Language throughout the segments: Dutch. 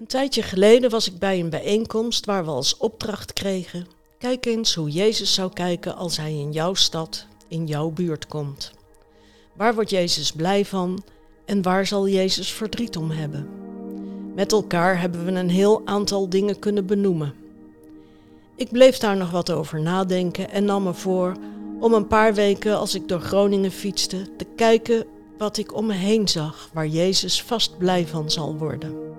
Een tijdje geleden was ik bij een bijeenkomst waar we als opdracht kregen: kijk eens hoe Jezus zou kijken als hij in jouw stad, in jouw buurt komt. Waar wordt Jezus blij van en waar zal Jezus verdriet om hebben? Met elkaar hebben we een heel aantal dingen kunnen benoemen. Ik bleef daar nog wat over nadenken en nam me voor om een paar weken als ik door Groningen fietste te kijken wat ik om me heen zag, waar Jezus vast blij van zal worden.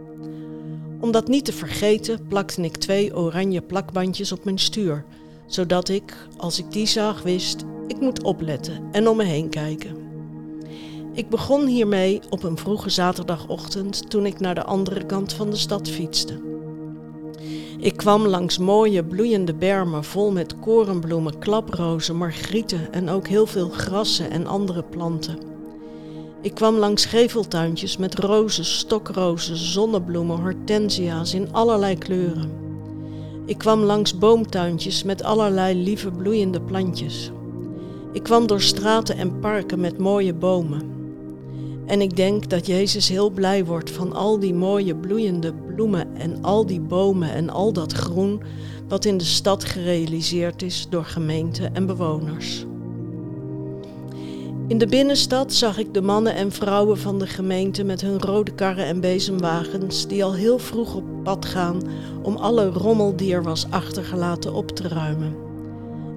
Om dat niet te vergeten, plakte ik twee oranje plakbandjes op mijn stuur, zodat ik, als ik die zag, wist, ik moet opletten en om me heen kijken. Ik begon hiermee op een vroege zaterdagochtend toen ik naar de andere kant van de stad fietste. Ik kwam langs mooie bloeiende bermen vol met korenbloemen, klaprozen, margrieten en ook heel veel grassen en andere planten. Ik kwam langs geveltuintjes met rozen, stokrozen, zonnebloemen, hortensia's in allerlei kleuren. Ik kwam langs boomtuintjes met allerlei lieve bloeiende plantjes. Ik kwam door straten en parken met mooie bomen. En ik denk dat Jezus heel blij wordt van al die mooie bloeiende bloemen en al die bomen en al dat groen wat in de stad gerealiseerd is door gemeente en bewoners. In de binnenstad zag ik de mannen en vrouwen van de gemeente met hun rode karren en bezemwagens die al heel vroeg op pad gaan om alle rommel die er was achtergelaten op te ruimen.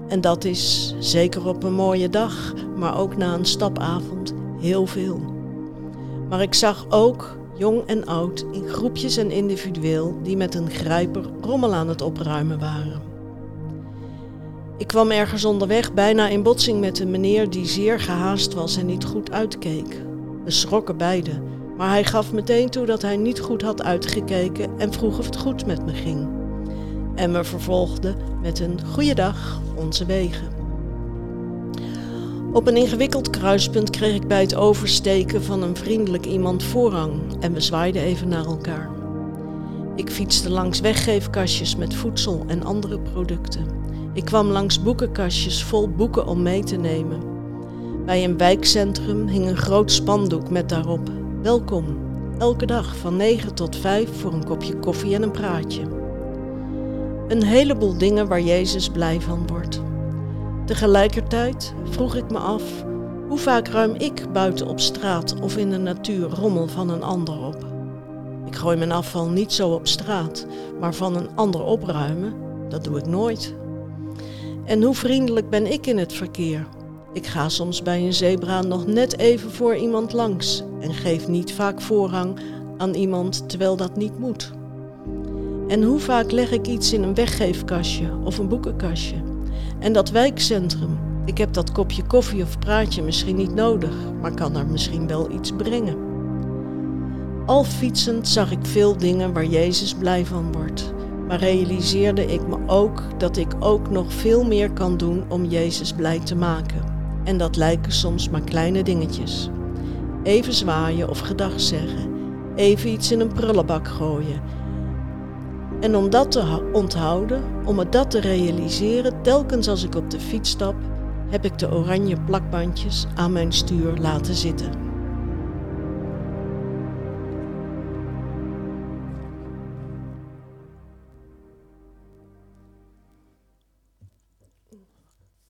En dat is, zeker op een mooie dag, maar ook na een stapavond, heel veel. Maar ik zag ook, jong en oud, in groepjes en individueel, die met een grijper rommel aan het opruimen waren. Ik kwam ergens onderweg bijna in botsing met een meneer die zeer gehaast was en niet goed uitkeek. We schrokken beiden, maar hij gaf meteen toe dat hij niet goed had uitgekeken en vroeg of het goed met me ging. En we vervolgden met een goeiedag onze wegen. Op een ingewikkeld kruispunt kreeg ik bij het oversteken van een vriendelijk iemand voorrang en we zwaaiden even naar elkaar. Ik fietste langs weggeefkastjes met voedsel en andere producten. Ik kwam langs boekenkastjes vol boeken om mee te nemen. Bij een wijkcentrum hing een groot spandoek met daarop: Welkom, elke dag van 9 tot 5 voor een kopje koffie en een praatje. Een heleboel dingen waar Jezus blij van wordt. Tegelijkertijd vroeg ik me af hoe vaak ruim ik buiten op straat of in de natuur rommel van een ander op. Ik gooi mijn afval niet zo op straat, maar van een ander opruimen, dat doe ik nooit. En hoe vriendelijk ben ik in het verkeer? Ik ga soms bij een zebra nog net even voor iemand langs en geef niet vaak voorrang aan iemand terwijl dat niet moet. En hoe vaak leg ik iets in een weggeefkastje of een boekenkastje? En dat wijkcentrum, ik heb dat kopje koffie of praatje misschien niet nodig, maar kan er misschien wel iets brengen. Al fietsend zag ik veel dingen waar Jezus blij van wordt, maar realiseerde ik me ook dat ik ook nog veel meer kan doen om Jezus blij te maken. En dat lijken soms maar kleine dingetjes. Even zwaaien of gedag zeggen, even iets in een prullenbak gooien, en om dat te onthouden, om me dat te realiseren, telkens als ik op de fiets stap, heb ik de oranje plakbandjes aan mijn stuur laten zitten.